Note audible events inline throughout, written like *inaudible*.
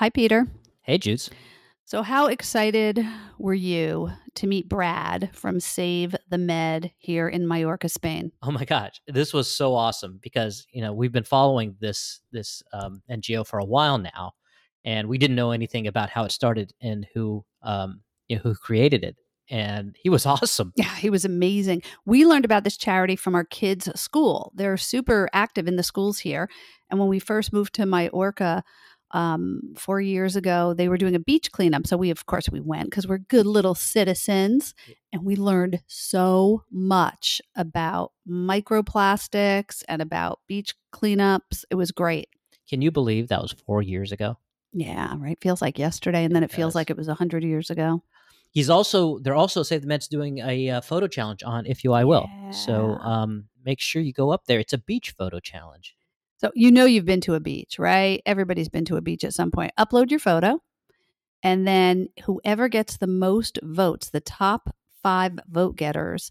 Hi, Peter. Hey, Judes. So, how excited were you to meet Brad from Save the Med here in Mallorca, Spain? Oh my gosh, this was so awesome because you know we've been following this this um, NGO for a while now, and we didn't know anything about how it started and who um, you know, who created it. And he was *laughs* awesome. Yeah, he was amazing. We learned about this charity from our kids' school. They're super active in the schools here. And when we first moved to Mallorca, um, four years ago they were doing a beach cleanup. So we of course we went because we're good little citizens and we learned so much about microplastics and about beach cleanups. It was great. Can you believe that was four years ago? Yeah right? Feels like yesterday and then it, it feels like it was a 100 years ago. He's also they're also save the med's doing a uh, photo challenge on if you i will. Yeah. so um, make sure you go up there. It's a beach photo challenge so you know you've been to a beach, right? Everybody's been to a beach at some point. Upload your photo. And then whoever gets the most votes, the top five vote getters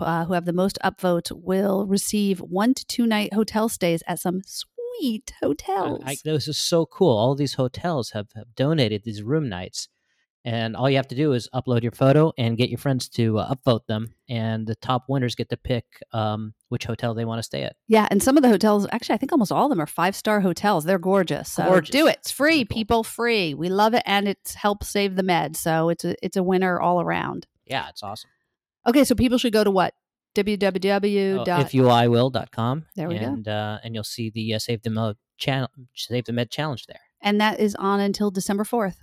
uh, who have the most upvotes, will receive one to two night hotel stays at some sweet hotels. I, I, this is so cool. All these hotels have, have donated these room nights and all you have to do is upload your photo and get your friends to uh, upvote them and the top winners get to pick um, which hotel they want to stay at. Yeah and some of the hotels actually i think almost all of them are five star hotels. They're gorgeous so gorgeous. do it. It's free people free. We love it and it helps save the med so it's a it's a winner all around. Yeah it's awesome. Okay so people should go to what? Www. Oh, there we and, go uh, and you'll see the uh, save the med channel save the med challenge there. And that is on until december 4th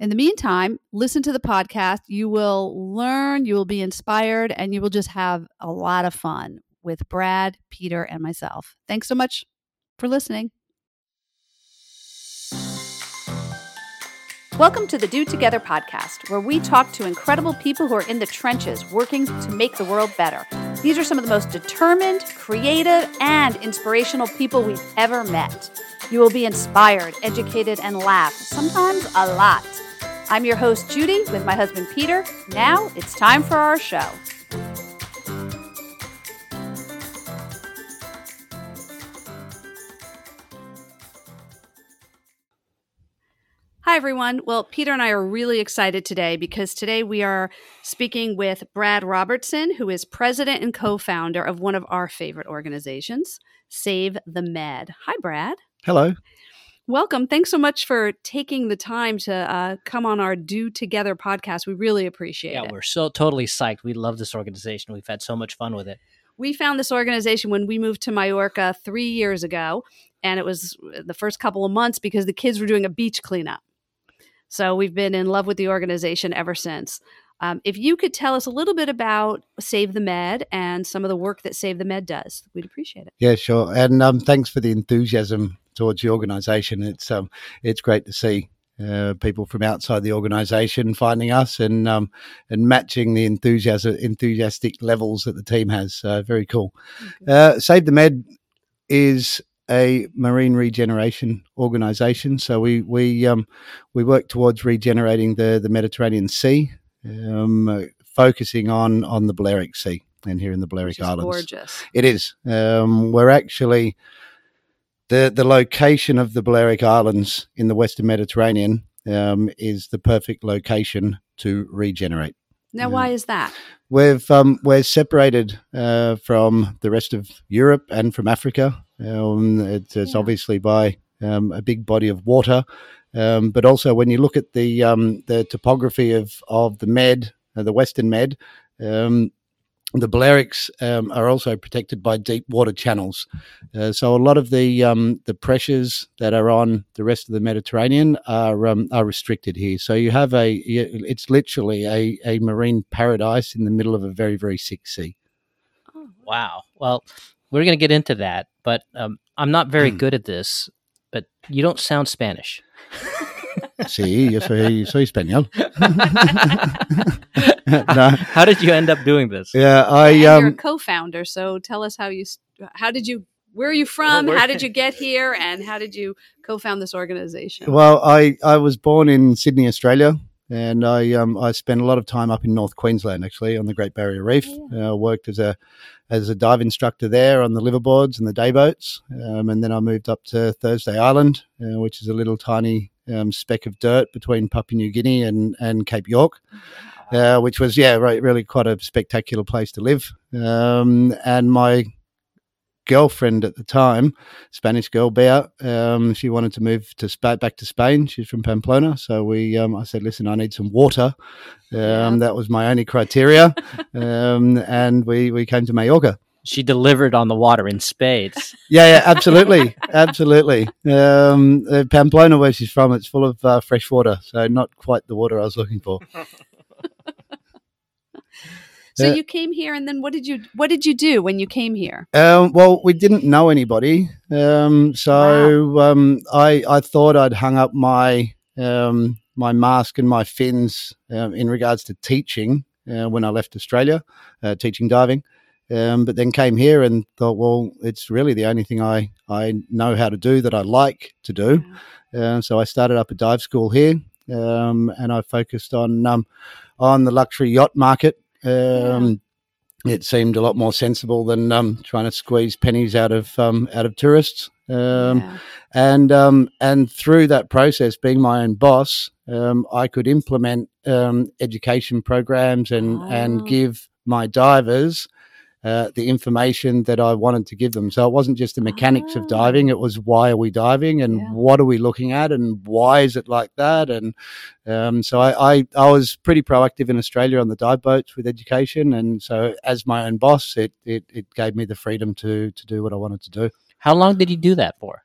in the meantime, listen to the podcast. You will learn, you will be inspired, and you will just have a lot of fun with Brad, Peter, and myself. Thanks so much for listening. Welcome to the Do Together podcast, where we talk to incredible people who are in the trenches working to make the world better. These are some of the most determined, creative, and inspirational people we've ever met. You will be inspired, educated, and laugh, sometimes a lot. I'm your host, Judy, with my husband, Peter. Now it's time for our show. Hi, everyone. Well, Peter and I are really excited today because today we are speaking with Brad Robertson, who is president and co founder of one of our favorite organizations, Save the Med. Hi, Brad. Hello. Welcome. Thanks so much for taking the time to uh, come on our Do Together podcast. We really appreciate yeah, it. Yeah, we're so totally psyched. We love this organization. We've had so much fun with it. We found this organization when we moved to Mallorca three years ago, and it was the first couple of months because the kids were doing a beach cleanup. So we've been in love with the organization ever since. Um, if you could tell us a little bit about Save the Med and some of the work that Save the Med does, we'd appreciate it. Yeah, sure. And um, thanks for the enthusiasm towards the organisation. It's um, it's great to see uh, people from outside the organisation finding us and um, and matching the enthusiasm enthusiastic levels that the team has. Uh, very cool. Uh, Save the Med is a marine regeneration organisation. So we we um, we work towards regenerating the the Mediterranean Sea, um, uh, focusing on on the Balearic Sea and here in the Balearic Islands. Gorgeous. It is. Um, we're actually the the location of the Balearic Islands in the Western Mediterranean um, is the perfect location to regenerate. Now, why is that? We've um, we're separated uh, from the rest of Europe and from Africa. Um, it's, it's yeah. obviously by um, a big body of water, um, but also when you look at the um, the topography of of the Med, uh, the Western Med, um, the Balearics um, are also protected by deep water channels, uh, so a lot of the um, the pressures that are on the rest of the Mediterranean are um, are restricted here. So you have a it's literally a, a marine paradise in the middle of a very very sick sea. Oh, wow. Well, we're going to get into that, but um, I'm not very mm. good at this. But you don't sound Spanish. *laughs* sí, yo soy, soy español. *laughs* *laughs* *laughs* no. *laughs* How did you end up doing this? Yeah, I. Um, you're a co-founder, so tell us how you. How did you? Where are you from? Well, how did you get *laughs* here? And how did you co-found this organization? Well, I I was born in Sydney, Australia, and I um I spent a lot of time up in North Queensland, actually, on the Great Barrier Reef. Oh, yeah. uh, worked as a as a dive instructor there on the liveaboards and the day boats, um, and then I moved up to Thursday Island, uh, which is a little tiny um, speck of dirt between Papua New Guinea and, and Cape York. Uh, which was yeah, right, really quite a spectacular place to live. Um, and my girlfriend at the time, Spanish girl, Bea, um, she wanted to move to Sp- back to Spain. She's from Pamplona, so we um, I said, listen, I need some water. Um, Yeah. That was my only criteria, *laughs* um, and we we came to Mallorca. She delivered on the water in spades. Yeah, yeah, absolutely, *laughs* absolutely. Um, uh, Pamplona, where she's from, it's full of uh, fresh water, so not quite the water I was looking for. *laughs* So Yeah. you came here, and then what did you what did you do when you came here? Um, well, we didn't know anybody, um, so um, I I thought I'd hung up my um, my mask and my fins um, in regards to teaching uh, when I left Australia, uh, teaching diving. Um, but then came here and thought, well, it's really the only thing I, I know how to do that I like to do. Uh, so I started up a dive school here, um, and I focused on um, on the luxury yacht market. Um, It seemed a lot more sensible than um, trying to squeeze pennies out of um, out of tourists. Um, Yeah. and um, and through that process, being my own boss, um, I could implement um, education programs and Oh. and give my divers uh, the information that I wanted to give them. So it wasn't just the mechanics Oh. of diving; it was why are we diving and Yeah. what are we looking at and why is it like that. And um, so I, I I was pretty proactive in Australia on the dive boats with education, and so as my own boss, it it, it gave me the freedom to to do what I wanted to do. How long did you do that for?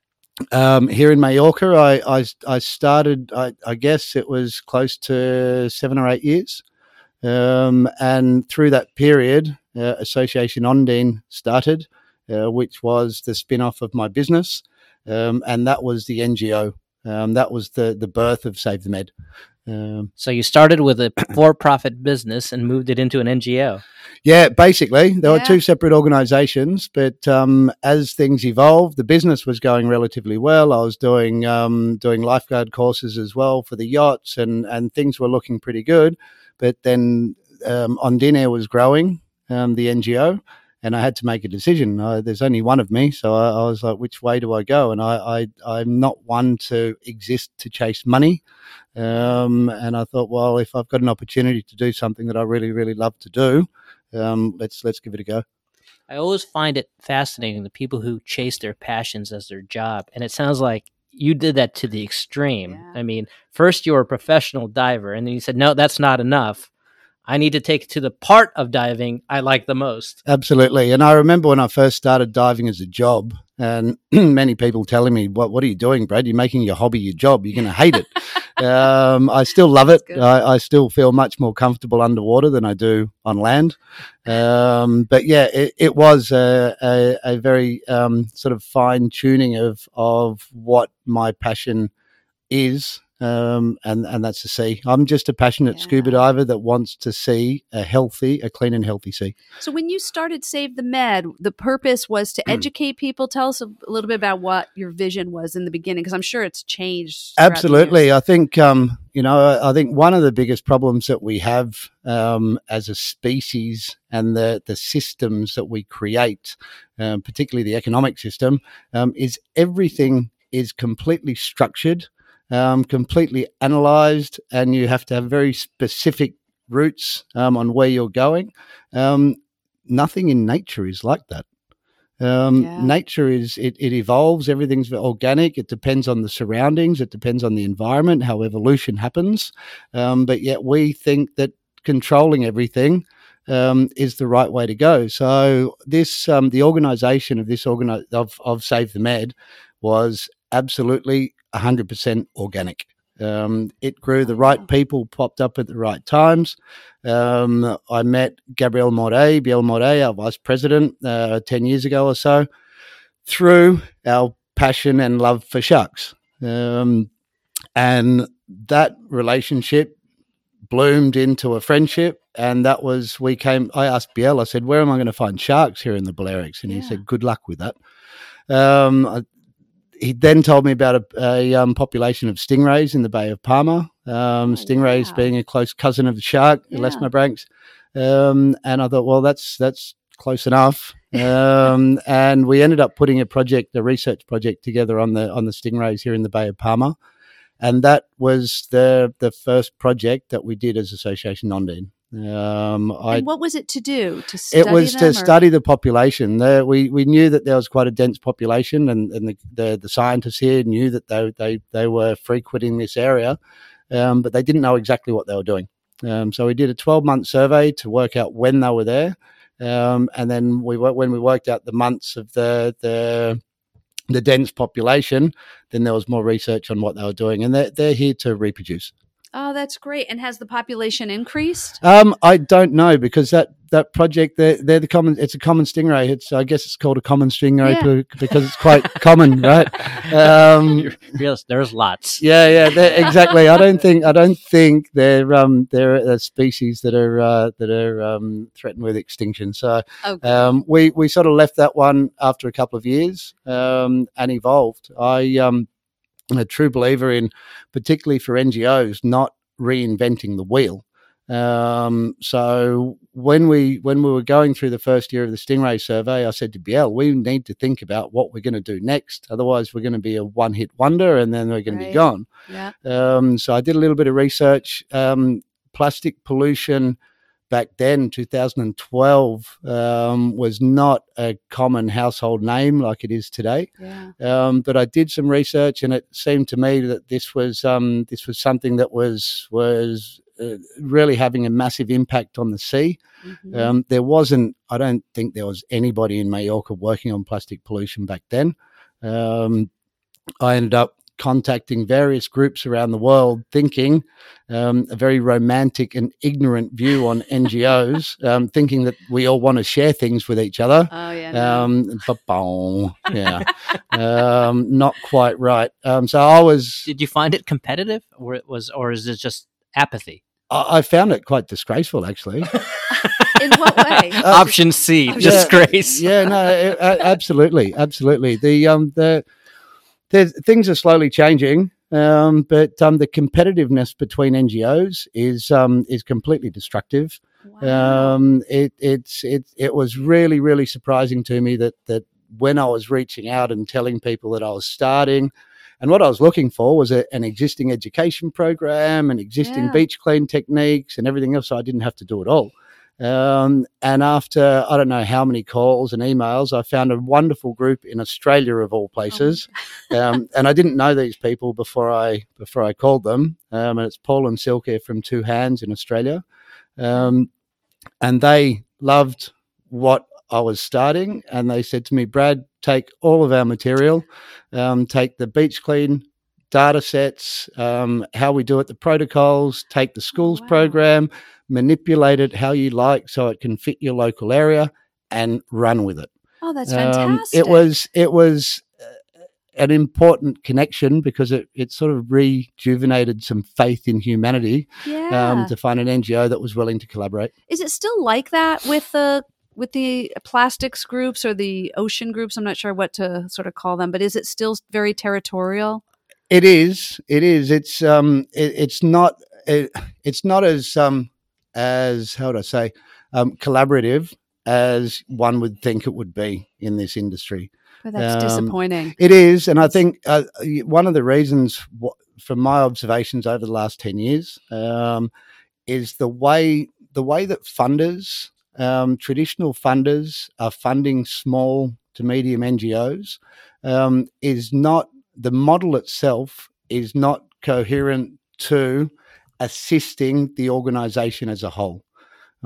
Um, here in Mallorca, I, I, I started, I, I guess it was close to seven or eight years. Um, and through that period, uh, Association Ondine started, uh, which was the spin off of my business. Um, and that was the NGO. Um, that was the, the birth of Save the Med. Um, So you started with a *coughs* for-profit business and moved it into an NGO. Yeah, basically, there Yeah. were two separate organisations, but um, as things evolved, the business was going relatively well. I was doing um, doing lifeguard courses as well for the yachts, and and things were looking pretty good. But then um, Ondine was growing, um, the NGO, and I had to make a decision. Uh, there's only one of me, so I, I was like, which way do I go? And I, I I'm not one to exist to chase money. Um, and I thought, well, if I've got an opportunity to do something that I really, really love to do, um, let's let's give it a go. I always find it fascinating the people who chase their passions as their job, and it sounds like you did that to the extreme. Yeah. I mean, first you were a professional diver, and then you said, "No, that's not enough. I need to take it to the part of diving I like the most." Absolutely. And I remember when I first started diving as a job, and *clears throat* many people telling me, "What what are you doing, Brad? You're making your hobby your job. You're going to hate it." *laughs* um, I still love it. I, I still feel much more comfortable underwater than I do on land. Um, but yeah, it, it was a, a, a very um, sort of fine tuning of of what my passion is. Um, and, and that's the sea. I'm just a passionate scuba diver that wants to see a healthy, a clean and healthy sea. So when you started Save the Med, the purpose was to educate people. Tell us a, little bit about what your vision was in the beginning, because I'm sure it's changed. Absolutely. I think, um, you know, I, I think one of the biggest problems that we have um, as a species and the, the systems that we create, um, particularly the economic system, um, is everything is completely structured, um, completely analyzed, and you have to have very specific routes um, on where you're going. Um, nothing in nature is like that. Um, Yeah. Nature is it, it evolves. Everything's organic. It depends on the surroundings. It depends on the environment, how evolution happens. Um, but yet we think that controlling everything um, is the right way to go. So this um, the organisation of this organi- of of Save the Med was absolutely hundred percent organic. Um, it grew. The right people popped up at the right times. Um, I met Gabriel Morey, Biel Morey, our vice president, uh, 10 years ago or so, through our passion and love for sharks. Um, and that relationship bloomed into a friendship. And that was, we came, I asked Biel, I said, where am I going to find sharks here in the Balearics? And he said, good luck with that. Um, he then told me about a, a um, population of stingrays in the Bay of Palma. Um, Oh, stingrays wow. being a close cousin of the shark, Yeah. Elasmobranchs. Um, and I thought, well, that's that's close enough. *laughs* Um, and we ended up putting a project, a research project together on the on the stingrays here in the Bay of Palma. and that was the the first project that we did as Association Ondine. Um, I, and what was it to do? To study it was to or- study the population. There, we we knew that there was quite a dense population, and, and the, the the scientists here knew that they they they were frequenting this area, um, but they didn't know exactly what they were doing. Um, so we did a twelve month survey to work out when they were there, um, and then we when we worked out the months of the the the dense population, then there was more research on what they were doing, and they're they're here to reproduce. Oh, that's great. And has the population increased? Um, I don't know because that that project they're, they're the common. It's a common stingray. It's I guess it's called a common stingray Yeah. be- because it's quite common, *laughs* right? Um, Yes, there's lots. yeah, yeah, exactly. I don't think I don't think they're um they're a species that are uh, that are um, threatened with extinction. So Okay. um, we we sort of left that one after a couple of years um, and evolved. I um, am a true believer in, particularly for NGOs, not reinventing the wheel. Um, so when we when we were going through the first year of the Stingray survey, I said to Biel, we need to think about what we're going to do next. Otherwise, we're going to be a one hit wonder, and then we're going to be gone. yeah. Um, so I did a little bit of research. Um, plastic pollution back then, 2012, um, was not a common household name like it is today. Yeah. Um, but I did some research, and it seemed to me that this was um, this was something that was was uh, really having a massive impact on the sea. Mhm. Um, there wasn't, I don't think there was anybody in Mallorca working on plastic pollution back then. Um, I ended up contacting various groups around the world, thinking um, a very romantic and ignorant view on *laughs* NGOs, um, thinking that we all want to share things with each other. oh, yeah. no. Um, ba-bong. yeah, um, not quite right. Um, so I was, Did you find it competitive, or it was, or is it just apathy? I, I found it quite disgraceful, actually. *laughs* In what way? *laughs* Uh, Option C, yeah, disgrace. Yeah, no, a- a- absolutely, absolutely. The um the the things are slowly changing, um, but um the competitiveness between NGOs is um is completely destructive. Wow. Um, it it's it it was really really surprising to me that that when I was reaching out and telling people that I was starting. And what I was looking for was a, an existing education program and existing Yeah. beach clean techniques and everything else. So I didn't have to do it all. Um, and after I don't know how many calls and emails, I found a wonderful group in Australia of all places. *laughs* um, and I didn't know these people before I before I called them. Um, and it's Paul and Silke from Two Hands in Australia, um, and they loved what I was starting, and they said to me, "Brad, take all of our material, um, take the beach clean." Data sets, um, how we do it, the protocols, take the schools wow. program, manipulate it how you like so it can fit your local area and run with it. oh, that's Um, fantastic. it was it was uh, an important connection because it, it sort of rejuvenated some faith in humanity Yeah. um, to find an NGO that was willing to collaborate. Is it still like that with the with the plastics groups or the ocean groups? I'm not sure what to sort of call them, but is it still very territorial? It is. It is. It's um. It, it's not. It, it's not as um as how would I say um collaborative as one would think it would be in this industry. Oh, that's Um, disappointing. It is, and I think uh, one of the reasons, wh- from my observations over the last ten years, um, is the way the way that funders, um, traditional funders, are funding small to medium NGOs, um, is not the model itself is not coherent to assisting the organisation as a whole.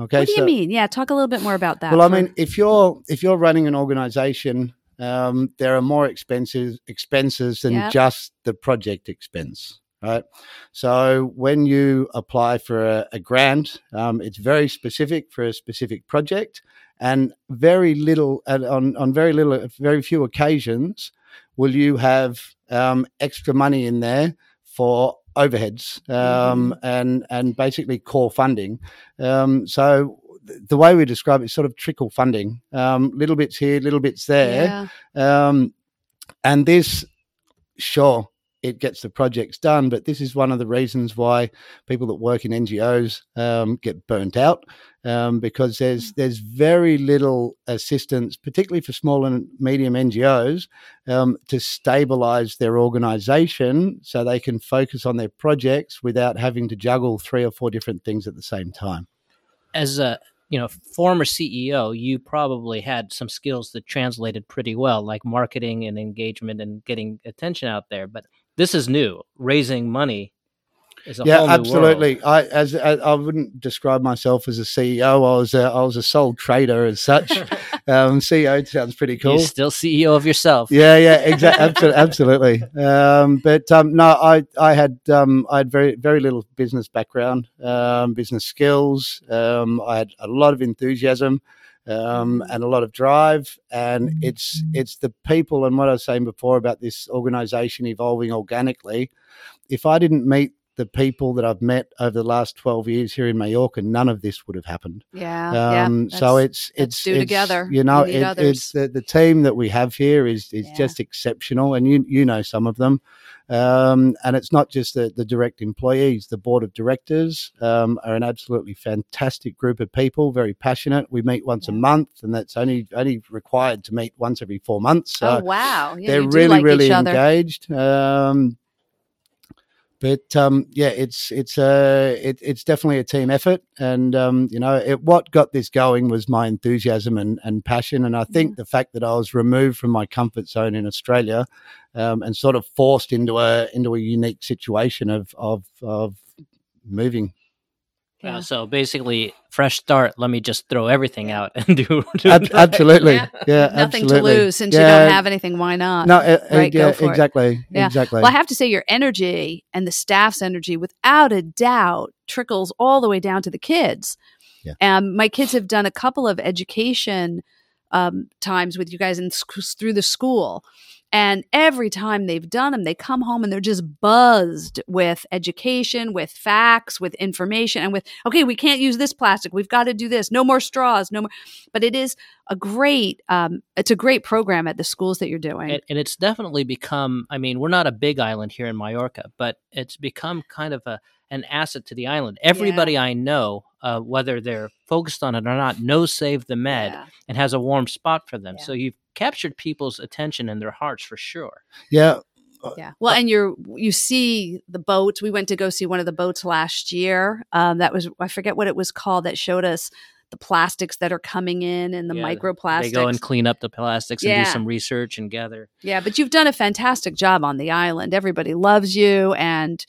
Okay, what do you mean? Yeah, talk a little bit more about that. well, I mean, if you're if you're running an organization, um, there are more expenses expenses than Yep. just the project expense, right? So when you apply for a, a grant, um, it's very specific for a specific project, and very little and on on very little, very few occasions will you have um, extra money in there for overheads um, and and basically core funding. Um, so th- the way we describe it is sort of trickle funding, um, little bits here, little bits there, yeah. um, and this, sure, it gets the projects done. But this is one of the reasons why people that work in NGOs um, get burnt out um, because there's there's very little assistance, particularly for small and medium NGOs, um, to stabilise their organisation so they can focus on their projects without having to juggle three or four different things at the same time. As a you know former CEO, you probably had some skills that translated pretty well, like marketing and engagement and getting attention out there. But this is new, raising money yeah, absolutely. I as, as, I wouldn't describe myself as a CEO. I was a, I was a sole trader as such. *laughs* um, CEO sounds pretty cool. You're still CEO of yourself. Yeah, yeah, exactly, *laughs* absolutely. Um, but um, no, I I had um, I had very very little business background, um, business skills. Um, I had a lot of enthusiasm. Um, and a lot of drive. And it's it's the people and what I was saying before about this organization evolving organically. If I didn't meet the people that I've met over the last 12 years here in Mallorca, none of this would have happened. Yeah. Um, yeah so it's, it's, do it's, together. You know, it, it's the, the team that we have here is, is yeah. just exceptional. And you, you know, some of them. Um, and it's not just the, the direct employees, the board of directors um, are an absolutely fantastic group of people, very passionate. We meet once yeah. a month, and that's only only required to meet once every four months. So oh wow! Yeah, they're really like really engaged. Um, but um, yeah, it's it's a it, it's definitely a team effort, and um, you know it, what got this going was my enthusiasm and, and passion, and I think mm-hmm. the fact that I was removed from my comfort zone in Australia, um, and sort of forced into a into a unique situation of of of moving yeah. Uh, so basically, fresh start. Let me just throw everything out and *laughs* do. do Ab- absolutely, yeah, yeah nothing absolutely. to lose since yeah. you don't have anything. Why not? No, uh, right, yeah, exactly, yeah. exactly. Well, I have to say, your energy and the staff's energy, without a doubt, trickles all the way down to the kids. Yeah. Um, my kids have done a couple of education um, times with you guys and through the school and every time they've done them, they come home and they're just buzzed with education, with facts, with information, and with, okay, we can't use this plastic. We've got to do this. No more straws. No more. But it is a great, um, it's a great program at the schools that you're doing. And, and it's definitely become, I mean, we're not a big island here in Mallorca, but it's become kind of a, an asset to the island. Everybody yeah. I know, uh, whether they're focused on it or not, knows Save the Med yeah. and has a warm spot for them. Yeah. So you've captured people's attention and their hearts for sure. Yeah. Uh, yeah. Well, and you're you see the boats. We went to go see one of the boats last year. Um, that was I forget what it was called that showed us the plastics that are coming in and the yeah, microplastics. They go and clean up the plastics and do some research and gather. Yeah, but you've done a fantastic job on the island. Everybody loves you and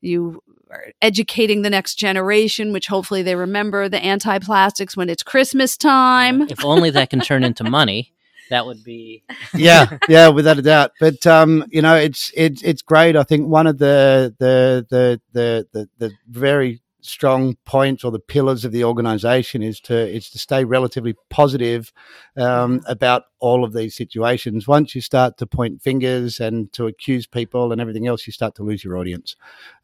you are educating the next generation, which hopefully they remember the anti plastics when it's Christmas time. If only that can turn into *laughs* money. That would be *laughs* yeah, yeah, without a doubt. But um, you know, it's it's it's great. I think one of the the the the the, the very strong points or the pillars of the organization is to is to stay relatively positive um, about all of these situations. Once you start to point fingers and to accuse people and everything else, you start to lose your audience.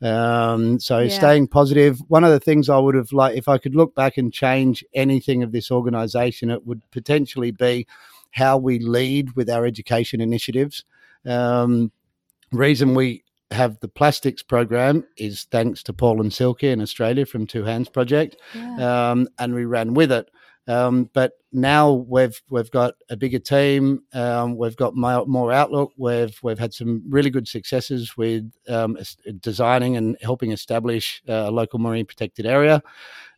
Um, so yeah. staying positive. One of the things I would have like if I could look back and change anything of this organization, it would potentially be how we lead with our education initiatives. Um, reason we have the plastics program is thanks to Paul and Silke in Australia from Two Hands Project, yeah. um, and we ran with it. Um, but now we've we've got a bigger team. Um, we've got more, more, outlook. We've we've had some really good successes with um, designing and helping establish a local marine protected area,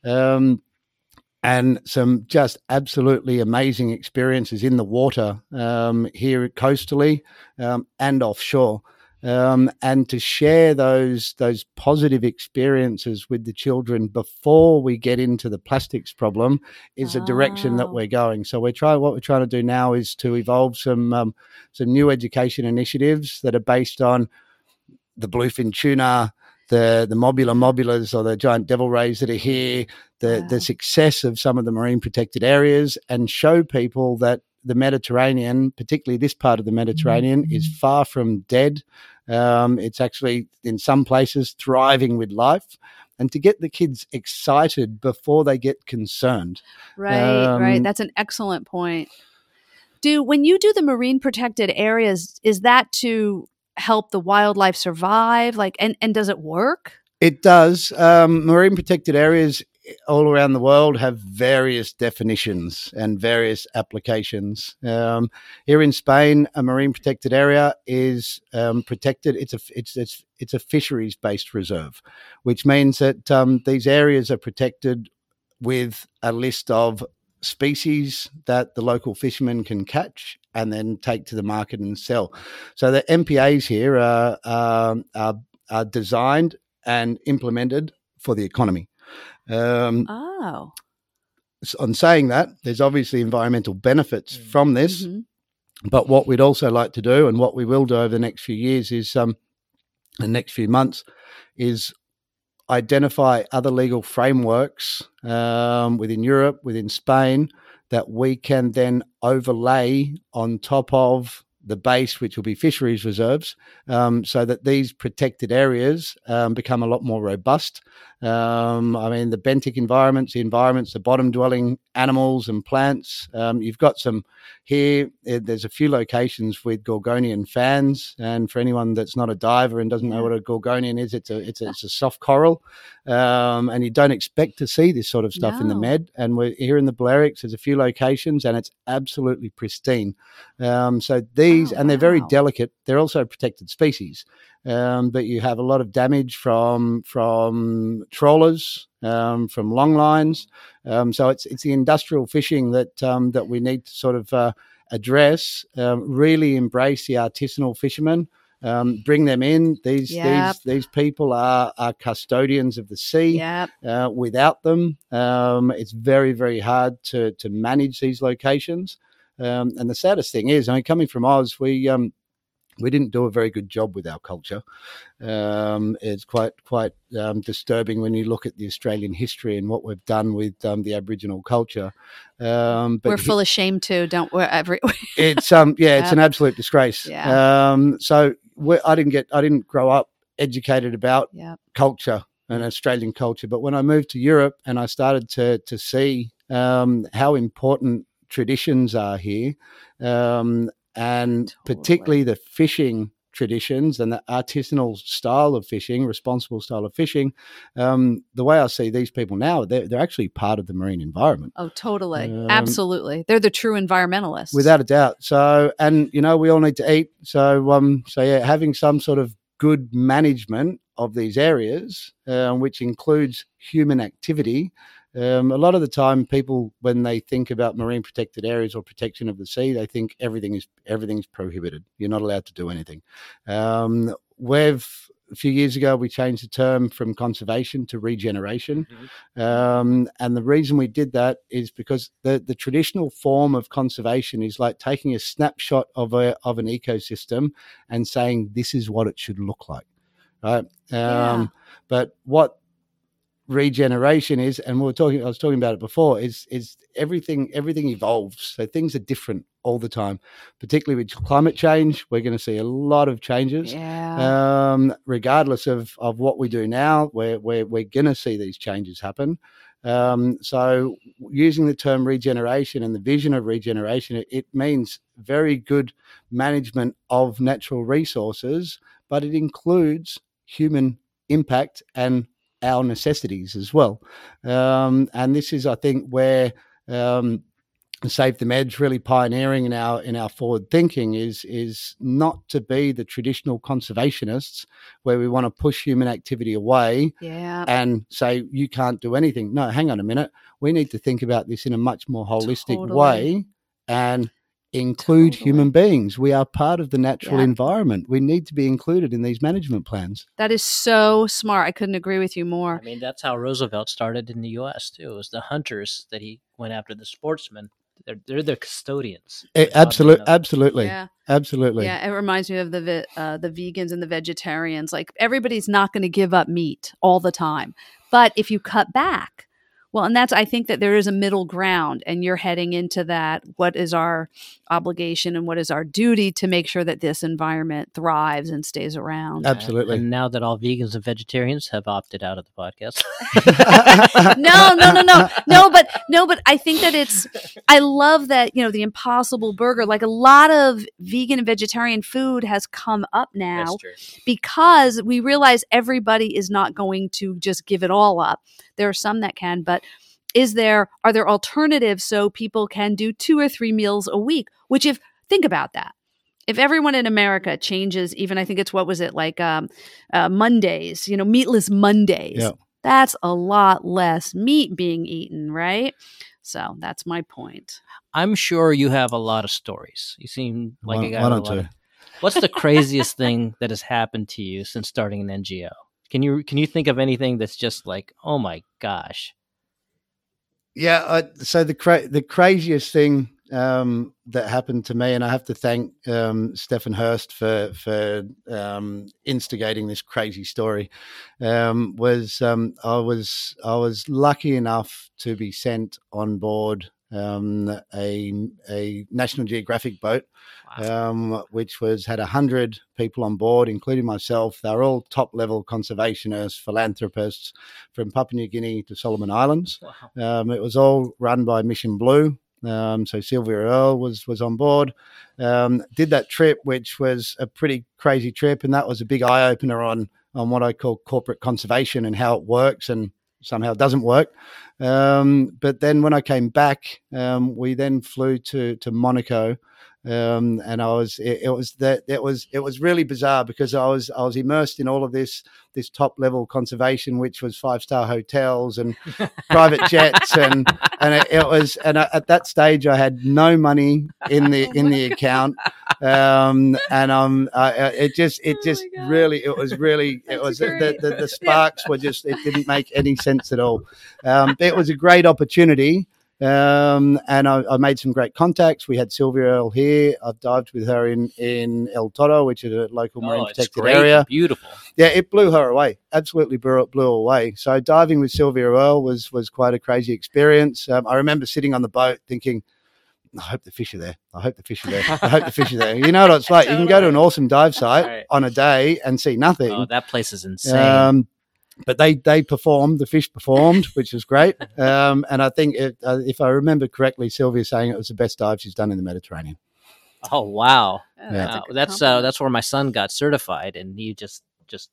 um, and some just absolutely amazing experiences in the water um, here coastally um, and offshore um, and to share those those positive experiences with the children before we get into the plastics problem is oh. a direction that we're going. So we're trying what we're trying to do now is to evolve some um, some new education initiatives that are based on the bluefin tuna, the the mobula mobulas or the giant devil rays that are here, the the success of some of the marine protected areas, and show people that the Mediterranean, particularly this part of the Mediterranean, is far from dead. Um, it's actually in some places thriving with life. And to get the kids excited before they get concerned. Right, um, right. That's an excellent point. Do when you do the marine protected areas, is that to help the wildlife survive? Like, and and does it work? It does. Um, marine protected areas all around the world have various definitions and various applications. Um, here in Spain, a marine protected area is um, protected. It's a it's it's it's a fisheries based reserve, which means that um, these areas are protected with a list of species that the local fishermen can catch and then take to the market and sell. So the MPAs here are, are, are, are designed and implemented for the economy. Um, Oh, on saying that, there's obviously environmental benefits Mm. from this, Mhm. but what we'd also like to do, and what we will do over the next few years, is um, the next few months, is identify other legal frameworks um, within Europe, within Spain, that we can then overlay on top of the base, which will be fisheries reserves, um, so that these protected areas um, become a lot more robust. Um, I mean, the benthic environments, the environments, the bottom dwelling animals and plants. Um, you've got some here. eh, There's a few locations with Gorgonian fans, and for anyone that's not a diver and doesn't know what a Gorgonian is, it's a it's a, it's a soft coral, um, and you don't expect to see this sort of stuff in the Med. And we're here in the Balearics. There's a few locations, and it's absolutely pristine. Um, so these, Oh, and they're very delicate. They're also protected species, um, but you have a lot of damage from from trawlers, um, from long lines. Um, so it's it's the industrial fishing that um, that we need to sort of uh, address. Um, really embrace the artisanal fishermen. Um, bring them in. These Yep. these these people are are custodians of the sea. Yep. Uh, without them, um, it's very, very hard to to manage these locations. Um, and the saddest thing is, I mean, coming from Oz, we um, we didn't do a very good job with our culture. Um, it's quite quite um, disturbing when you look at the Australian history and what we've done with um, the Aboriginal culture. Um, but We're full of shame too, don't we? Every *laughs* it's um yeah, it's an absolute disgrace. Yeah. Um, so we, I didn't get I didn't grow up educated about yeah. culture and Australian culture. But when I moved to Europe and I started to to see um, how important traditions are here, um, and Totally. particularly the fishing traditions and the artisanal style of fishing, responsible style of fishing, um, the way I see these people now, they're, they're actually part of the marine environment. Oh, totally. Um, Absolutely. They're the true environmentalists. without a doubt. So, and you know, we all need to eat. So, um, so yeah, having some sort of good management of these areas, uh, which includes human activity. Um, a lot of the time, people when they think about marine protected areas or protection of the sea, they think everything is everything's prohibited. You're not allowed to do anything. Um, we've a few years ago we changed the term from conservation to regeneration. Um, and the reason we did that is because the, the traditional form of conservation is like taking a snapshot of a of an ecosystem and saying this is what it should look like, right? Yeah. Um, but what regeneration is, and we were talking, I was talking about it before, is is everything everything evolves. So things are different all the time, particularly with climate change. We're going to see a lot of changes Yeah. um, regardless of, of what we do now, we're, we're, we're going to see these changes happen. Um, so, using the term regeneration and the vision of regeneration, it, it means very good management of natural resources, but it includes human impact and our necessities as well. Um, and this is, I think, where um, Save the Med's really pioneering in our in our forward thinking is is not to be the traditional conservationists where we want to push human activity away yeah. and say you can't do anything. No, hang on a minute. We need to think about this in a much more holistic Totally. way and include Totally. human beings. We are part of the natural Yeah. environment. We need to be included in these management plans. That is so smart. I couldn't agree with you more. I mean, that's how Roosevelt started in the U.S. too. It was the hunters that he went after, the sportsmen. They're they're the custodians. It, absolute, absolutely, Yeah. absolutely. Yeah, it reminds me of the ve- uh, the vegans and the vegetarians. Like everybody's not going to give up meat all the time, but if you cut back, Well, and that's I think that there is a middle ground and you're heading into that what is our obligation and what is our duty to make sure that this environment thrives and stays around. Absolutely. And now that all vegans and vegetarians have opted out of the podcast. *laughs* no, no, no, no. *laughs* No, but no, but I think that it's I love that, you know, the impossible burger, like a lot of vegan and vegetarian food has come up now because we realize everybody is not going to just give it all up. There are some that can, but is there are there alternatives so people can do two or three meals a week? Which if think about that. If everyone in America changes, even I think it's what was it like um, uh, Mondays, you know, meatless Mondays. Yeah. That's a lot less meat being eaten, right? So that's my point. I'm sure you have a lot of stories. You seem like Why- a guy why a don't lot of- you? What's the craziest thing that has happened to you since starting an NGO? Can you can you think of anything that's just like, oh my gosh? Yeah. I, so the cra- the craziest thing um, that happened to me, and I have to thank um, Stephen Hurst for for um, instigating this crazy story, um, was um, I was I was lucky enough to be sent on board um, a a National Geographic boat Wow. um, which was had a hundred people on board, including myself. They're all top level conservationists, philanthropists from Papua New Guinea to Solomon Islands. Wow. Um, it was all run by Mission Blue. Um, so Sylvia Earle was was on board. Um, did that trip, which was a pretty crazy trip, and that was a big eye opener on on what I call corporate conservation and how it works and somehow doesn't work. Um, but then when I came back, um, we then flew to to Monaco, um, and I was it, it was that it was it was really bizarre because I was I was immersed in all of this this top level conservation, which was five star hotels and *laughs* private jets and and it, it was and I, at that stage I had no money in the in the account. Um and um I, it just it Oh just God. really it was really it was the, the, the *laughs* sparks were just it didn't make any sense at all. Um it was a great opportunity um and I, I made some great contacts we had Sylvia Earle here I've dived with her in in El Toro which is a local marine Oh, protected area beautiful. yeah, it blew her away. Absolutely blew, blew her away. So diving with Sylvia Earle was was quite a crazy experience. Um, I remember sitting on the boat thinking, I hope the fish are there. I hope the fish are there. I hope the fish are there. You know what it's *laughs* like. You can go to an awesome dive site Right. on a day and see nothing. Oh, that place is insane. Um, but they they performed. The fish performed, which was great. Um, and I think it, uh, if I remember correctly, Sylvia saying it was the best dive she's done in the Mediterranean. oh wow, Oh, Yeah. that's a Wow, that's uh, that's where my son got certified, and he just just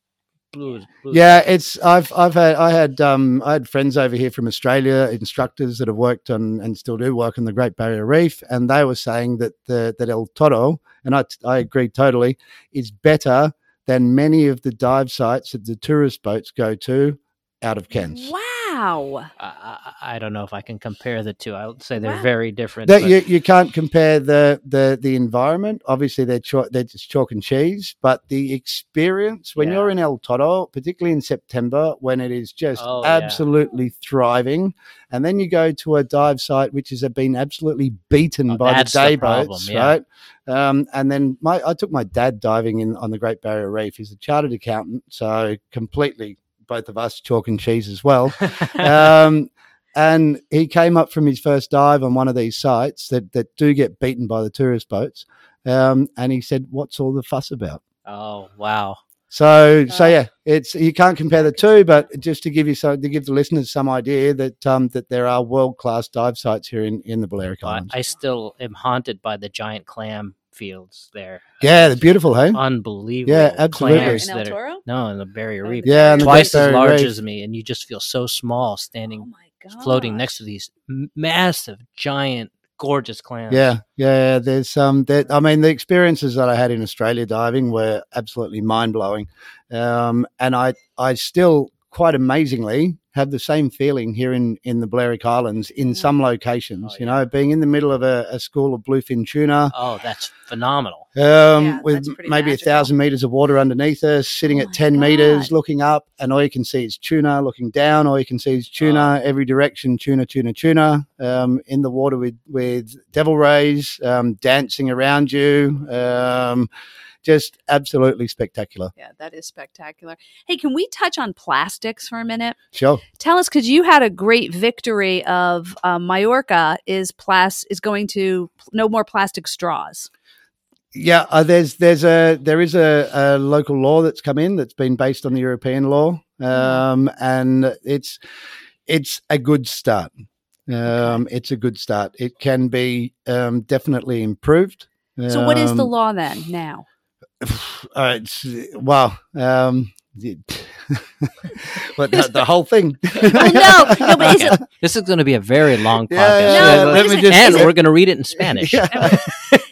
blew. his- Yeah, it's I've I've had I had um I had friends over here from Australia, instructors that have worked on and still do work on the Great Barrier Reef, and they were saying that the that El Toro, and I I agree totally, is better than many of the dive sites that the tourist boats go to out of Cairns. Wow. I, I, I don't know if I can compare the two. I would say they're Wow. very different. That but- you, you can't compare the, the the environment. Obviously, they're chalk, they're just chalk and cheese, but the experience when Yeah. you're in El Toro, particularly in September, when it is just Oh, yeah. absolutely thriving, and then you go to a dive site which has been absolutely beaten Oh, by the that's the problem, boats, yeah. right? Um, and then my I took my dad diving in on the Great Barrier Reef. He's a chartered accountant, so completely both of us chalk and cheese as well *laughs* um, and he came up from his first dive on one of these sites that, that do get beaten by the tourist boats. Um, and he said, "What's all the fuss about?" oh wow. So, so yeah, it's you can't compare the two, but just to give you some, to give the listeners some idea that um, that there are world class dive sites here in, in the Balearic I, Islands. I still am haunted by the giant clam fields there. yeah, they're beautiful, hey. Unbelievable. Yeah, absolutely. Clams In El that are, no, in the Barrier Oh, Reef. Yeah, and Twice Great as large Reef. as me, and you just feel so small standing, Oh floating next to these massive, giant, gorgeous clams. Yeah, yeah. There's um, that I mean, the experiences that I had in Australia diving were absolutely mind blowing, um, and I I still quite amazingly have the same feeling here in in the Balearic Islands in Mm. some locations. Oh, you yeah. know, being in the middle of a, a school of bluefin tuna. Oh, that's phenomenal. Um, Yeah, with that's pretty maybe a thousand meters of water underneath us, sitting Oh at my 10 meters, looking up, and all you can see is tuna. Looking down, all you can see is tuna, every direction, tuna, tuna, tuna. Um, in the water with, with devil rays um, dancing around you. Just absolutely spectacular. Yeah, that is spectacular. Hey, can we touch on plastics for a minute? Sure. Tell us because you had a great victory of uh, Majorca is plas is going to no more plastic straws. Yeah, uh, there's there's a there is a, a, local law that's come in that's been based on the European law, um, and it's it's a good start. Um, it's a good start. It can be um, definitely improved. So, what is the Um, law then now? *sighs* Uh, it's well, um, *laughs* but the, the whole thing. Well, *laughs* no, no, but is it *laughs* This is going to be a very long podcast. Yeah, yeah, No, let me just- and we're going to read it in Spanish. Yeah.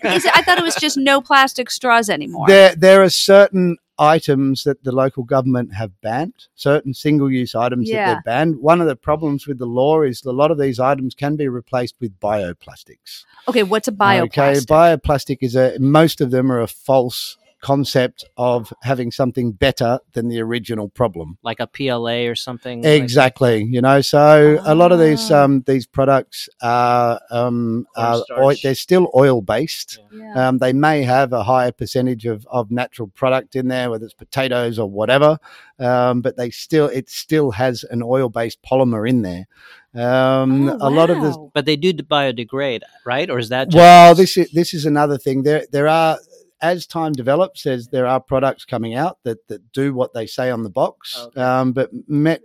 Is it, I thought it was just no plastic straws anymore. There, there are certain items that the local government have banned, certain single-use items Yeah. that they've banned. One of the problems with the law is a lot of these items can be replaced with bioplastics. okay, what's a bioplastic? Okay, bioplastic is a most of them are a false concept of having something better than the original problem. Like a PLA or something. like- Exactly. You know, so a lot of these Ah. um, these products are um, are oil, they're still oil based. Yeah. Um, they may have a higher percentage of, of natural product in there, whether it's potatoes or whatever, um, but they still it still has an oil based polymer in there. Um, Oh, a lot of this. But they do biodegrade, right? Or is that just well, this is this is another thing. There there are as time develops, there's there are products coming out that that do what they say on the box. Okay. Um, but met,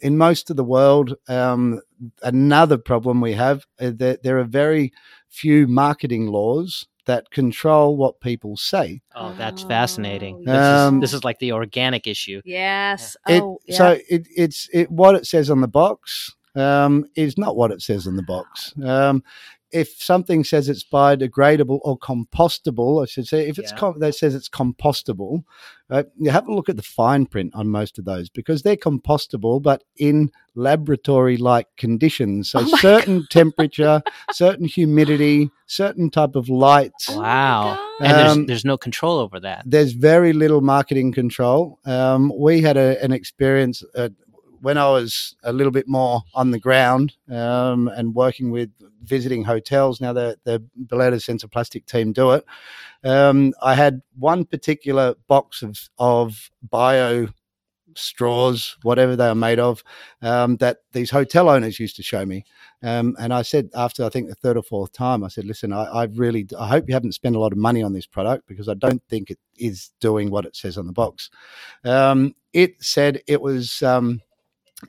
in most of the world, um, another problem we have is that there are very few marketing laws that control what people say. Oh, that's Oh, fascinating. This, Um, is, this is like the organic issue. Yes. It, Oh, yeah. So it, it's it, what it says on the box um, is not what it says on the box. Um, if something says it's biodegradable or compostable, I should say, if it's Yeah. com- that says it's compostable, right, you have a look at the fine print on most of those because they're compostable, but in laboratory-like conditions. So Oh my certain *laughs* temperature, certain humidity, certain type of light. Oh Wow. God. And there's, Um, there's no control over that. there's very little marketing control. Um, we had a, an experience uh, when I was a little bit more on the ground um, and working with visiting hotels. Now the the Sense of Plastic team do it. Um, I had one particular box of of bio straws, whatever they are made of, um, that these hotel owners used to show me. Um, and I said, after I think the third or fourth time, I said, listen, I, I really, I hope you haven't spent a lot of money on this product because I don't think it is doing what it says on the box. Um, it said it was, um,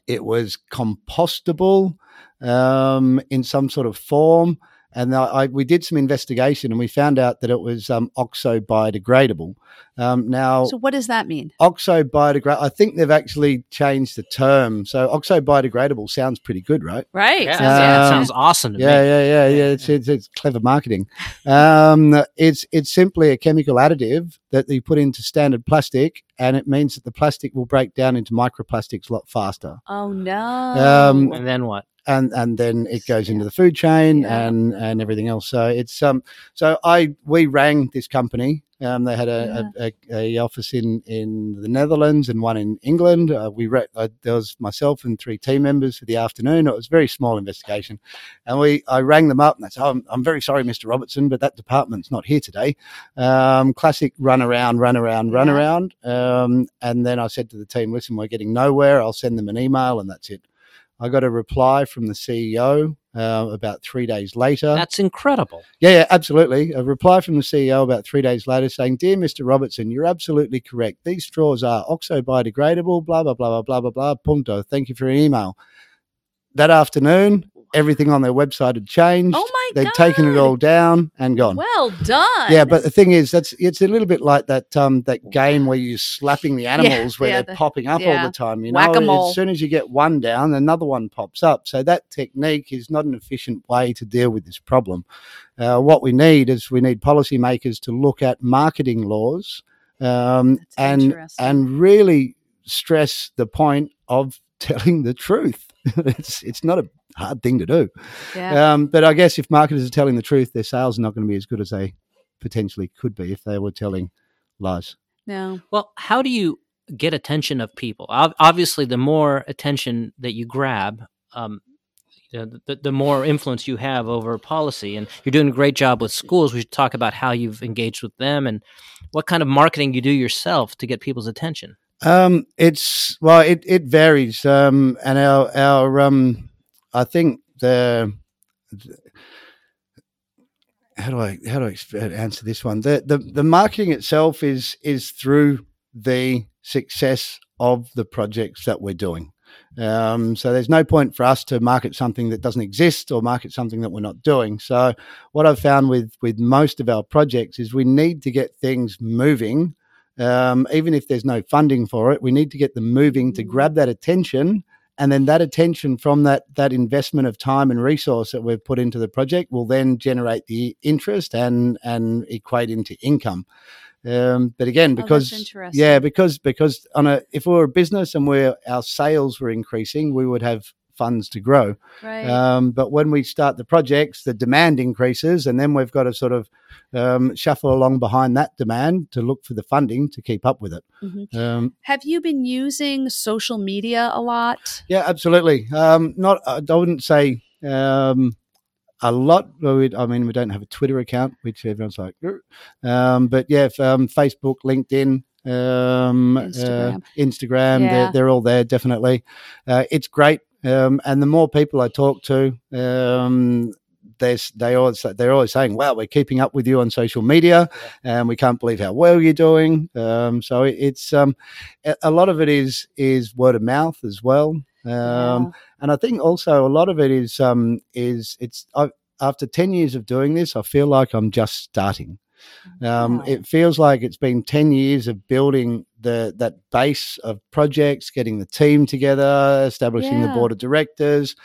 it was compostable um, in some sort of form. And I, I, we did some investigation and we found out that it was um, oxo biodegradable. Um, now, So what does that mean? oxo biodegradable, I think they've actually changed the term. So oxo biodegradable sounds pretty good, right? Right. Yeah, Sounds- that Um, sounds awesome to Yeah, me. yeah, yeah, yeah. It's, it's, it's clever marketing. Um, it's it's simply a chemical additive that you put into standard plastic, and it means that the plastic will break down into microplastics a lot faster. Oh no. Um, And then what? And and then it goes into the food chain Yeah. and and everything else. So it's um so I we rang this company. Um, they had a, a, a, a office in in the Netherlands and one in England. Uh, we re- uh, there was myself and three team members for the afternoon. It was a very small investigation, and we I rang them up and I said, oh, I'm, I'm very sorry, Mr. Robertson, but that department's not here today. Um, classic run around, run around, run Yeah. around. Um, and then I said to the team, listen, we're getting nowhere. I'll send them an email, and that's it. I got a reply from the CEO uh, about three days later. That's incredible. yeah, yeah, absolutely. A reply from the CEO about three days later saying, Dear Mr. Robertson, you're absolutely correct. These straws are oxo biodegradable, blah, blah, blah, blah, blah, blah, blah, punto. Thank you for your email. That afternoon, everything on their website had changed. Oh my They'd god. taken it all down and gone. Well done. Yeah, but the thing is, that's it's a little bit like that um that game where you're slapping the animals where yeah, they're the- popping up all the time. You know, Whack-a-mole. as soon as you get one down, another one pops up. So that technique is not an efficient way to deal with this problem. Uh, what we need is we need policymakers to look at marketing laws um, and and really stress the point of telling the truth. *laughs* it's it's not a hard thing to do. yeah. Um, but I guess if marketers are telling the truth, their sales are not going to be as good as they potentially could be if they were telling lies. no. Well, how do you get attention of people? Obviously, the more attention that you grab, um, the, the more influence you have over policy. And you're doing a great job with schools. We should talk about how you've engaged with them and what kind of marketing you do yourself to get people's attention. Um, it's well, it it varies. Um, and our our um, I think the, how do I how do I answer this one? The the the marketing itself is is through the success of the projects that we're doing. Um, so there's no point for us to market something that doesn't exist or market something that we're not doing. So what I've found with with most of our projects is we need to get things moving, um, even if there's no funding for it. We need to get them moving to mm. grab that attention, and then that attention from that that investment of time and resource that we've put into the project will then generate the interest and and equate into income. Um, but again, oh, because oh, yeah, because because on a if we were a business and we our sales were increasing, we would have funds to grow. Right. Um, but when we start the projects, the demand increases, and then we've got to sort of um, shuffle along behind that demand to look for the funding to keep up with it. Mm-hmm. Um, Have you been using social media a lot? Yeah, absolutely. Um, not, I wouldn't say um, a lot. I mean, we don't have a Twitter account, which everyone's like, um, but yeah, um, Facebook, LinkedIn, um, Instagram, uh, Instagram yeah. they're, they're, all there definitely. Uh, it's great, um, and the more people I talk to, um, they they always they're always saying, "Wow, we're keeping up with you on social media, and we can't believe how well you're doing." Um, so it's um, a lot of it is is word of mouth as well. Um, yeah. And I think also a lot of it is um, is it's I, after ten years of doing this, I feel like I'm just starting. Um, It feels like it's been ten years of building the that base of projects, getting the team together, establishing yeah. the board of directors,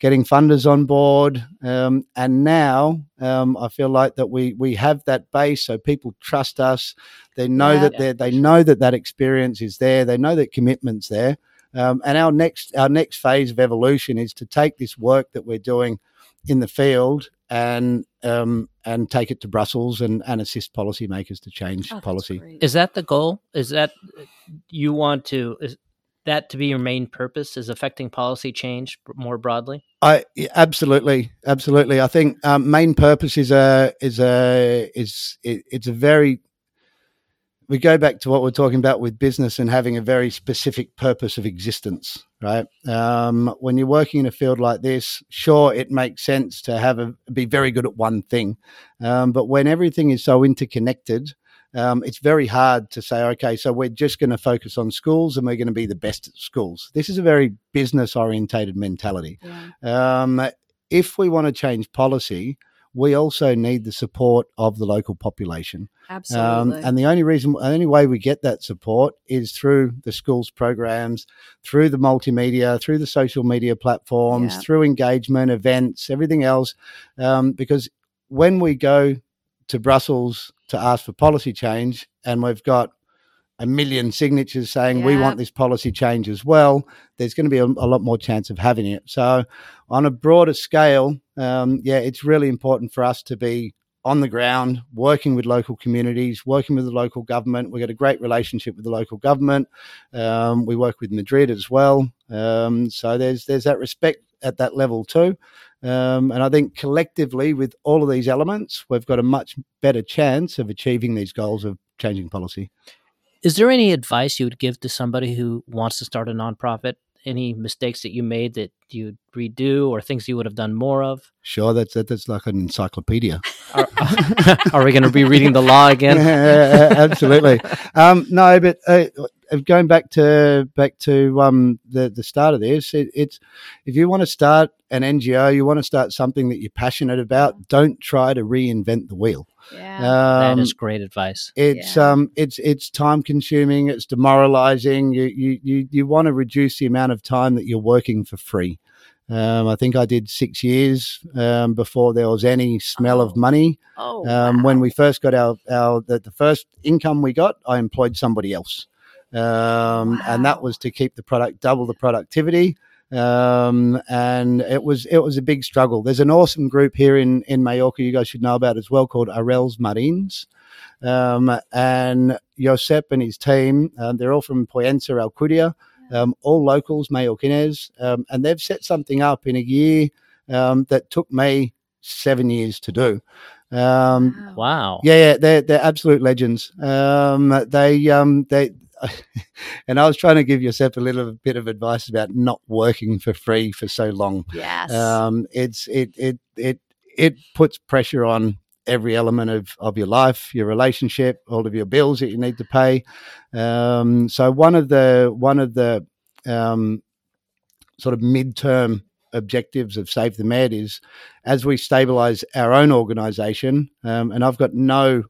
getting funders on board, um, and now um, I feel like that we we have that base, so people trust us. They know yeah. that they they know that that experience is there. They know that commitment's there. Um, and our next our next phase of evolution is to take this work that we're doing in the field and um, and take it to Brussels and, and assist policymakers to change oh, policy. Is that the goal? Is that you want to is that to be your main purpose? Is affecting policy change more broadly? I absolutely, absolutely. I think um, main purpose is a is a is it, it's a very we go back to what we're talking about with business and having a very specific purpose of existence, right? Um, when you're working in a field like this, sure, it makes sense to have a be very good at one thing, um, but when everything is so interconnected, um, it's very hard to say, okay, so we're just going to focus on schools and we're going to be the best at schools. This is a very business orientated mentality. Yeah. Um, if we want to change policy, we also need the support of the local population. Absolutely. Um, and the only reason, the only way we get that support is through the schools programs, through the multimedia, through the social media platforms, yeah. through engagement, events, everything else. Um, because when we go to Brussels to ask for policy change and we've got a million signatures saying yeah. we want this policy change as well, there's going to be a, a, lot more chance of having it. So, on a broader scale, um, yeah, it's really important for us to be on the ground, working with local communities, working with the local government. We've got a great relationship with the local government. Um, we work with Madrid as well. Um, so there's there's that respect at that level too. Um, and I think collectively, with all of these elements, we've got a much better chance of achieving these goals of changing policy. Is there any advice you would give to somebody who wants to start a nonprofit? Any mistakes that you made that you'd redo or things you would have done more of? Sure, that's that's like an encyclopedia. are, *laughs* are, we going to be reading the law *laughs* again? yeah, absolutely. Um, no, but uh, going back to back to um, the the start of this, it, it's if you want to start an NGO, you want to start something that you're passionate about. Don't try to reinvent the wheel. Yeah, um, that is great advice. It's yeah. um, it's it's time consuming. It's demoralizing. You you you you want to reduce the amount of time that you're working for free. Um, I think I did six years um, before there was any smell oh. of money. Oh, um, wow. When we first got our, our the, the, first income we got, I employed somebody else, wow. Um, and that was to keep the product double the productivity. Um, and it was it was a big struggle. There's an awesome group here in in Mallorca you guys should know about as well called Arrels Marins. Um, and Josep and his team, uh, they're all from Pollença, Alcudia, um, all locals, Mallorquines, um, and they've set something up in a year. um, that took me seven years to do. Um, Wow. yeah, yeah, they're they're absolute legends. Um, they um, they, *laughs* and I was trying to give yourself a little bit of advice about not working for free for so long. Yes. Um, it's it it it it puts pressure on every element of, of your life, your relationship, all of your bills that you need to pay. Um, so one of the one of the um, sort of midterm objectives of Save the Med is as we stabilize our own organization, um, and I've got no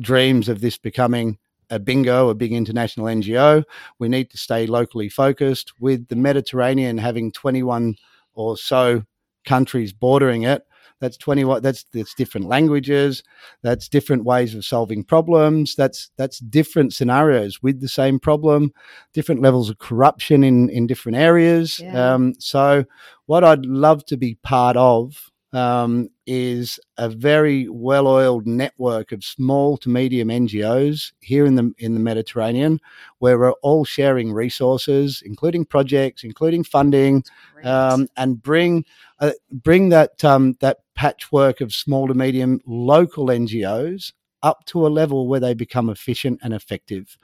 dreams of this becoming a bingo, a big international NGO. We need to stay locally focused with the Mediterranean having 21 or so countries bordering it. That's 21 that's that's different languages, that's different ways of solving problems, that's that's different scenarios with the same problem, different levels of corruption in in different areas. Yeah. Um, so what I'd love to be part of um, is a very well-oiled network of small to medium NGOs here in the in the Mediterranean, where we're all sharing resources, including projects, including funding, um, and bring uh, bring that um, that patchwork of small to medium local NGOs up to a level where they become efficient and effective.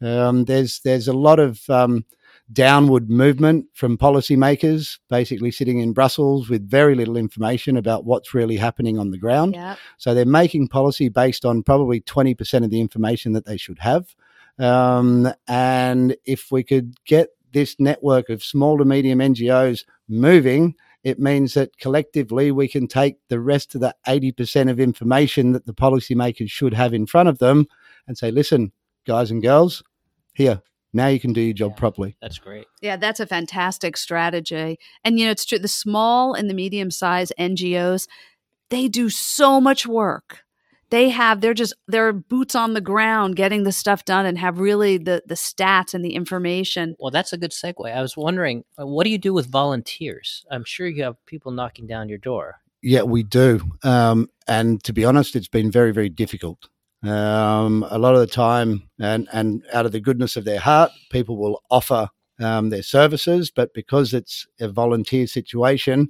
Um, there's there's a lot of um, downward movement from policymakers, basically sitting in Brussels with very little information about what's really happening on the ground. Yep. So they're making policy based on probably 20% of the information that they should have. Um, and if we could get this network of small to medium NGOs moving, it means that collectively we can take the rest of the 80% of information that the policymakers should have in front of them and say, listen, guys and girls, here, now you can do your job Yeah. properly. That's great. Yeah, that's a fantastic strategy. And you know, it's true. The small and the medium sized NGOs, they do so much work. They have they're just they're boots on the ground getting the stuff done and have really the the stats and the information. Well, that's a good segue. I was wondering, uh, what do you do with volunteers? I'm sure you have people knocking down your door. Yeah, we do. Um, and to be honest, it's been very, very difficult. Um, a lot of the time, and, and out of the goodness of their heart, people will offer um, their services, but because it's a volunteer situation,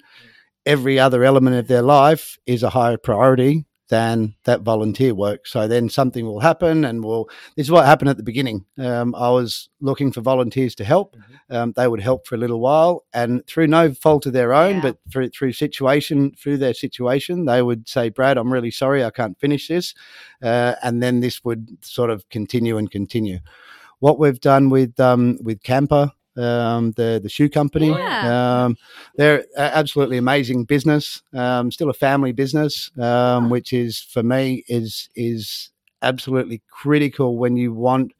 every other element of their life is a higher priority than that volunteer work. So then something will happen, and will this is what happened at the beginning. Um, I was looking for volunteers to help. Um, they would help for a little while, and through no fault of their own, Yeah. but through through situation through their situation, they would say, "Brad, I'm really sorry, I can't finish this," uh, and then this would sort of continue and continue. What we've done with um, with Camper, um, the the shoe company, Yeah. um, they're absolutely amazing business. Um, still a family business, um, which is for me is is absolutely critical when you want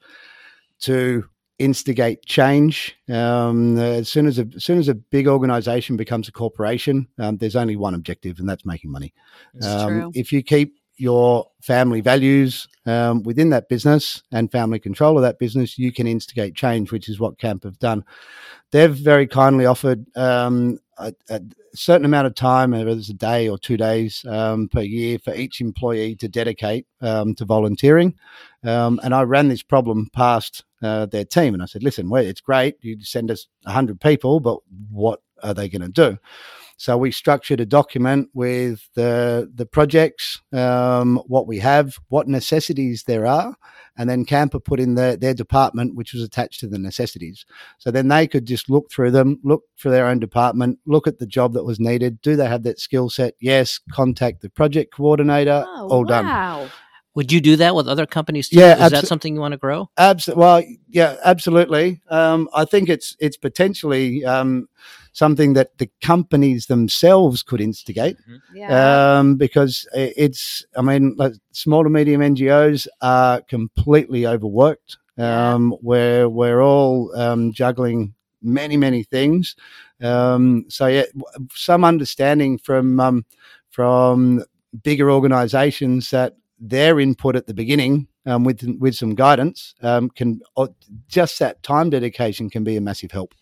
to instigate change. Um, as soon as a, as soon as a big organization becomes a corporation, um, there's only one objective, and that's making money. Um, true. If you keep your family values um, within that business and family control of that business, you can instigate change, which is what Camp have done. They've very kindly offered um, a, a certain amount of time, whether it's a day or two days um, per year, for each employee to dedicate um, to volunteering. Um, and I ran this problem past uh, their team, and I said, "Listen, well, it's great. You send us hundred people, but what are they going to do?" So we structured a document with the the projects, um, what we have, what necessities there are, and then Camper put in their their department, which was attached to the necessities. So then they could just look through them, look for their own department, look at the job that was needed. Do they have that skill set? Yes. Contact the project coordinator. Oh, all done. Would you do that with other companies too? Yeah, Is that something you want to grow? Absolutely. Well, yeah, absolutely. Um, I think it's it's potentially um, something that the companies themselves could instigate Yeah. um, because it's. I mean, like, small to medium NGOs are completely overworked. Yeah. Um, where we're all um, juggling many many things. Um, so yeah, some understanding from um, from bigger organisations that their input at the beginning um, with with some guidance um, can uh, just that time dedication can be a massive help.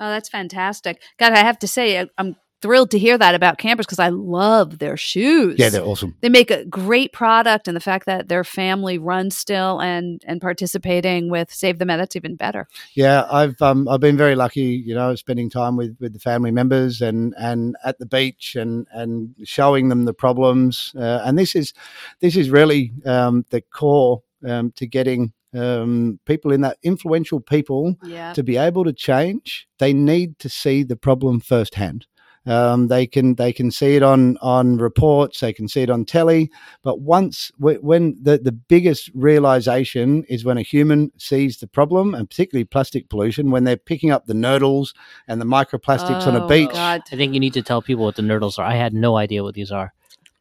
Oh, that's fantastic. God, I have to say, I'm thrilled to hear that about Camper's because I love their shoes. Yeah, they're awesome. They make a great product, and the fact that their family runs still and and participating with Save the Med, that's even better. Yeah, I've um, I've been very lucky, you know, spending time with, with the family members and, and at the beach and, and showing them the problems. Uh, and this is this is really um, the core um, to getting um, people in that influential people Yeah. to be able to change. They need to see the problem firsthand. Um, they can they can see it on on reports, they can see it on telly, but once wh- when the the biggest realization is when a human sees the problem, and particularly plastic pollution, when they're picking up the nurdles and the microplastics on a Oh, beach. God. I think you need to tell people what the nurdles are. I had no idea what these are.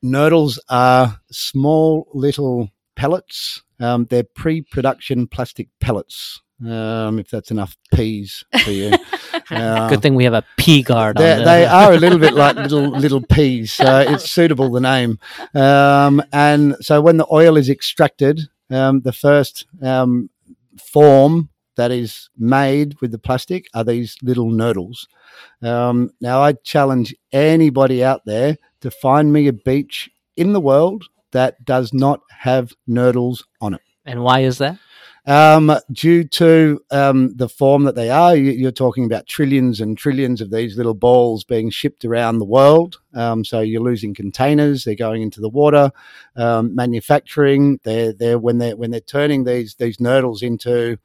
Nurdles are small little pellets. Um, they're pre-production plastic pellets. Um, if that's enough peas for you. *laughs* Uh, Good thing we have a P guard on They, they are a little bit like *laughs* little little peas, so it's suitable the name. Um, and so when the oil is extracted, um, the first um, form that is made with the plastic are these little nurdles. Um, now I challenge anybody out there to find me a beach in the world that does not have nurdles on it. And why is that? Um, due to um, the form that they are, you, you're talking about trillions and trillions of these little balls being shipped around the world. Um, so you're losing containers; they're going into the water. Um, manufacturing, they're, they're when they're when they're turning these these nurdles into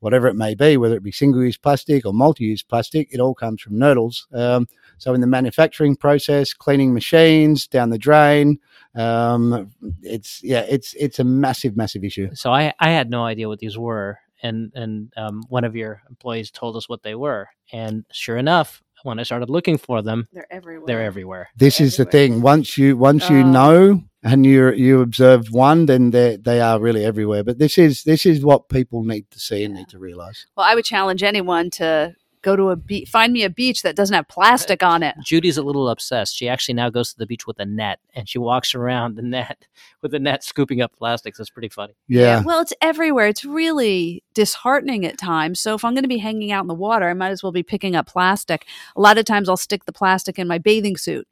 whatever it may be, whether it be single-use plastic or multi-use plastic, it all comes from nurdles. Um, so in the manufacturing process, cleaning machines down the drain, um, it's yeah, it's it's a massive, massive issue. So I, I had no idea what these were, and and um, one of your employees told us what they were, and sure enough, when I started looking for them, They're everywhere. they're everywhere. this is the thing once you once you Oh. know and you you observe one then they they are really everywhere but this is this is what people need to see and need to realize Well, I would challenge anyone to go to a beach, find me a beach that doesn't have plastic on it. Judy's a little obsessed. She actually now goes to the beach with a net, and she walks around the net *laughs* with the net scooping up plastics. That's pretty funny. yeah, Well, it's everywhere. It's really disheartening at times. So if I'm going to be hanging out in the water, I might as well be picking up plastic. A lot of times I'll stick the plastic in my bathing suit.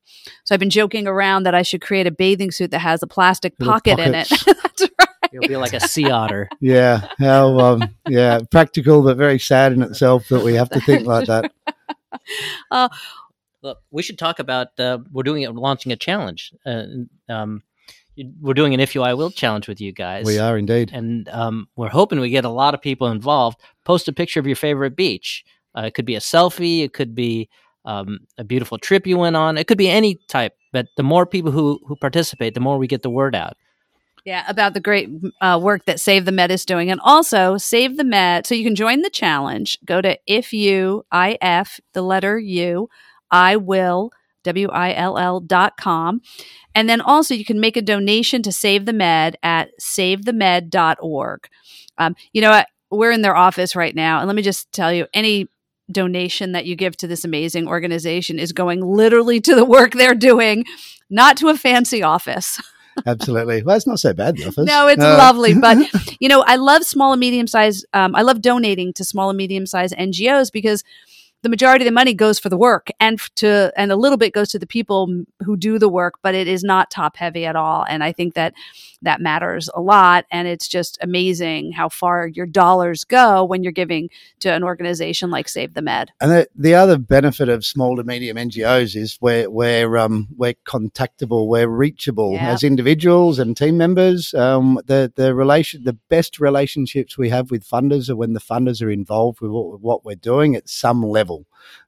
So I've been joking around that I should create a bathing suit that has a plastic Little pocket in it. *laughs* That's right. You'll be like a sea otter. *laughs* yeah how um yeah practical but very sad in itself that we have to think like that *laughs* Look, we should talk about. Uh, we're doing it, launching a challenge. Uh, um, we're doing an "If You I Will" challenge with you guys. we are indeed and um, we're hoping we get a lot of people involved. Post a picture of your favorite beach. Uh, it could be a selfie. It could be um, a beautiful trip you went on. It could be any type. But the more people who who participate, the more we get the word out. Yeah, about the great uh, work that Save the Med is doing. And also, Save the Med, so you can join the challenge. Go to if you, I-F, the letter U, I will, W-I-L-L dot com. And then also, you can make a donation to Save the Med at savethemed.org. Um, you know what? We're in their office right now. And let me just tell you, any donation that you give to this amazing organization is going literally to the work they're doing, not to a fancy office. *laughs* absolutely well it's not so bad the office No, it's Uh, lovely. But *laughs* you know, I love small and medium sized. Um, I love donating to small and medium sized NGOs because the majority of the money goes for the work and to and a little bit goes to the people who do the work, but it is not top heavy at all. And I think that that matters a lot. And it's just amazing how far your dollars go when you're giving to an organization like Save the Med. And the, the other benefit of small to medium NGOs is we're we're um, we're contactable, we're reachable Yeah. as individuals and team members. Um, the the relation, the best relationships we have with funders are when the funders are involved with what, what we're doing at some level.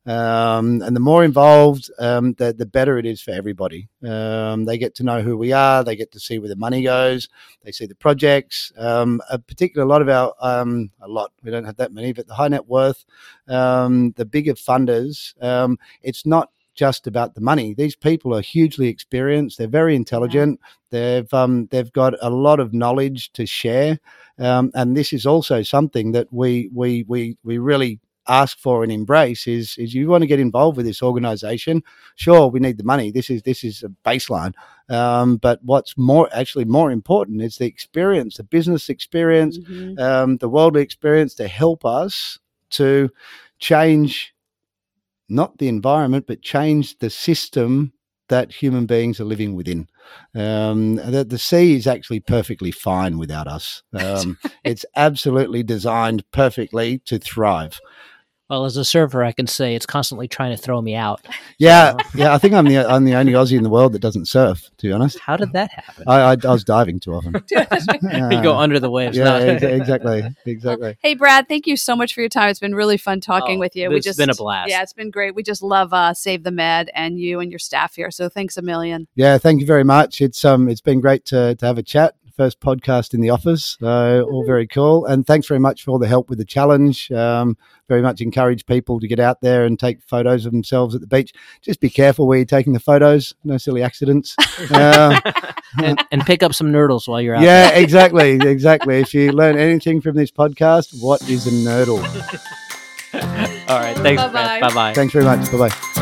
Um, and the more involved, um, the the better it is for everybody. Um, they get to know who we are, they get to see where the money goes, they see the projects. Um, a particular, a lot of our um, a lot. We don't have that many, but the high net worth um, the bigger funders, it's not just about the money. These people are hugely experienced. They're very intelligent. They've um, they've got a lot of knowledge to share, um, and this is also something that we we we we really ask for and embrace is is you want to get involved with this organization sure we need the money this is this is a baseline um, but what's more actually more important is the experience the business experience Mhm. um, the worldly experience to help us to change not the environment, but change the system that human beings are living within. Um, the, the sea is actually perfectly fine without us. *laughs* Um, it's absolutely designed perfectly to thrive. Well, as a server, I can say it's constantly trying to throw me out. *laughs* Yeah, yeah. I think I'm the I'm the only Aussie in the world that doesn't surf. To be honest, How did that happen? I, I, I was diving too often. *laughs* *laughs* you go under the waves. Yeah, ex- exactly, exactly. Hey, Brad, thank you so much for your time. It's been really fun talking Oh, with you. we it's just been a blast. Yeah, it's been great. We just love uh, Save the Med and you and your staff here. So thanks a million. Yeah, thank you very much. It's um, it's been great to to have a chat. First podcast in the office, so all very cool. And thanks very much for all the help with the challenge. Um, very much encourage people to get out there and take photos of themselves at the beach. Just be careful where you're taking the photos. No silly accidents. Uh, *laughs* and, and pick up some nurdles while you're out. yeah, exactly, *laughs* exactly. If you learn anything from this podcast, what is a nurdle? *laughs* All right. Thanks, Bye-bye. Bye bye. Thanks very much. Bye bye.